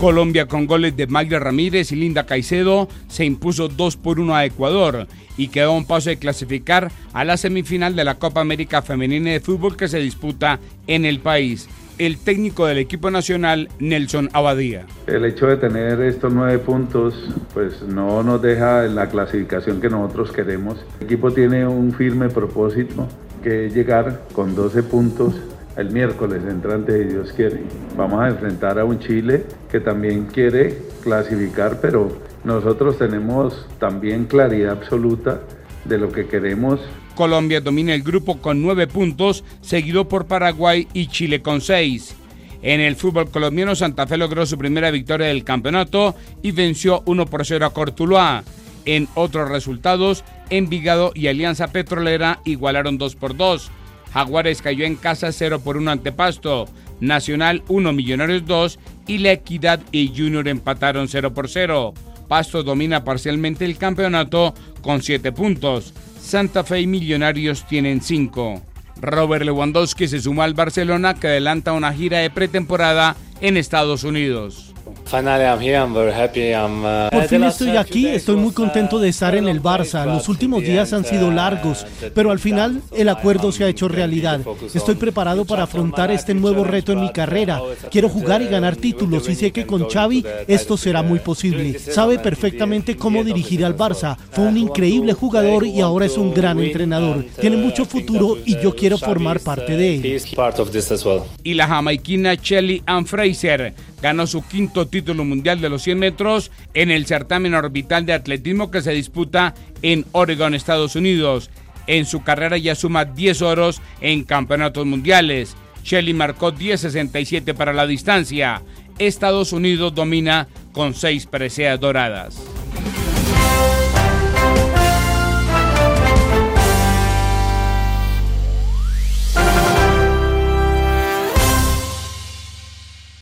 Colombia con goles de Magda Ramírez y Linda Caicedo se impuso 2 por 1 a Ecuador y quedó a un paso de clasificar a la semifinal de la Copa América Femenina de Fútbol que se disputa en el país. El técnico del equipo nacional, Nelson Abadía. El hecho de tener estos nueve puntos, pues no nos deja en la clasificación que nosotros queremos. El equipo tiene un firme propósito, que es llegar con 12 puntos el miércoles entrante, si Dios quiere. Vamos a enfrentar a un Chile que también quiere clasificar, pero nosotros tenemos también claridad absoluta de lo que queremos. Colombia domina el grupo con nueve puntos, seguido por Paraguay y Chile con seis. En el fútbol colombiano, Santa Fe logró su primera victoria del campeonato y venció 1 por 0 a Cortuluá. En otros resultados, Envigado y Alianza Petrolera igualaron 2 por 2. Jaguares cayó en casa 0 por 1 ante Pasto, Nacional 1, Millonarios 2 y La Equidad y Junior empataron 0 por 0. Pasto domina parcialmente el campeonato con 7 puntos. Santa Fe y Millonarios tienen 5. Robert Lewandowski se suma al Barcelona que adelanta una gira de pretemporada en Estados Unidos. Uh, Por fin estoy aquí, estoy muy contento de estar en el Barça. Los últimos días han sido largos, pero al final el acuerdo se ha hecho realidad. Estoy preparado para afrontar este nuevo reto en mi carrera. Quiero jugar y ganar títulos y sé que con Xavi esto será muy posible. Sabe perfectamente cómo dirigir al Barça. Fue un increíble jugador y ahora es un gran entrenador. Tiene mucho futuro y yo quiero formar parte de él. Y la jamaiquina Shelly Ann Fraser ganó su quinto título mundial de los 100 metros en el certamen orbital de atletismo que se disputa en Oregon, Estados Unidos. En su carrera ya suma 10 oros en campeonatos mundiales. Shelley marcó 10.67 para la distancia. Estados Unidos domina con 6 preseas doradas.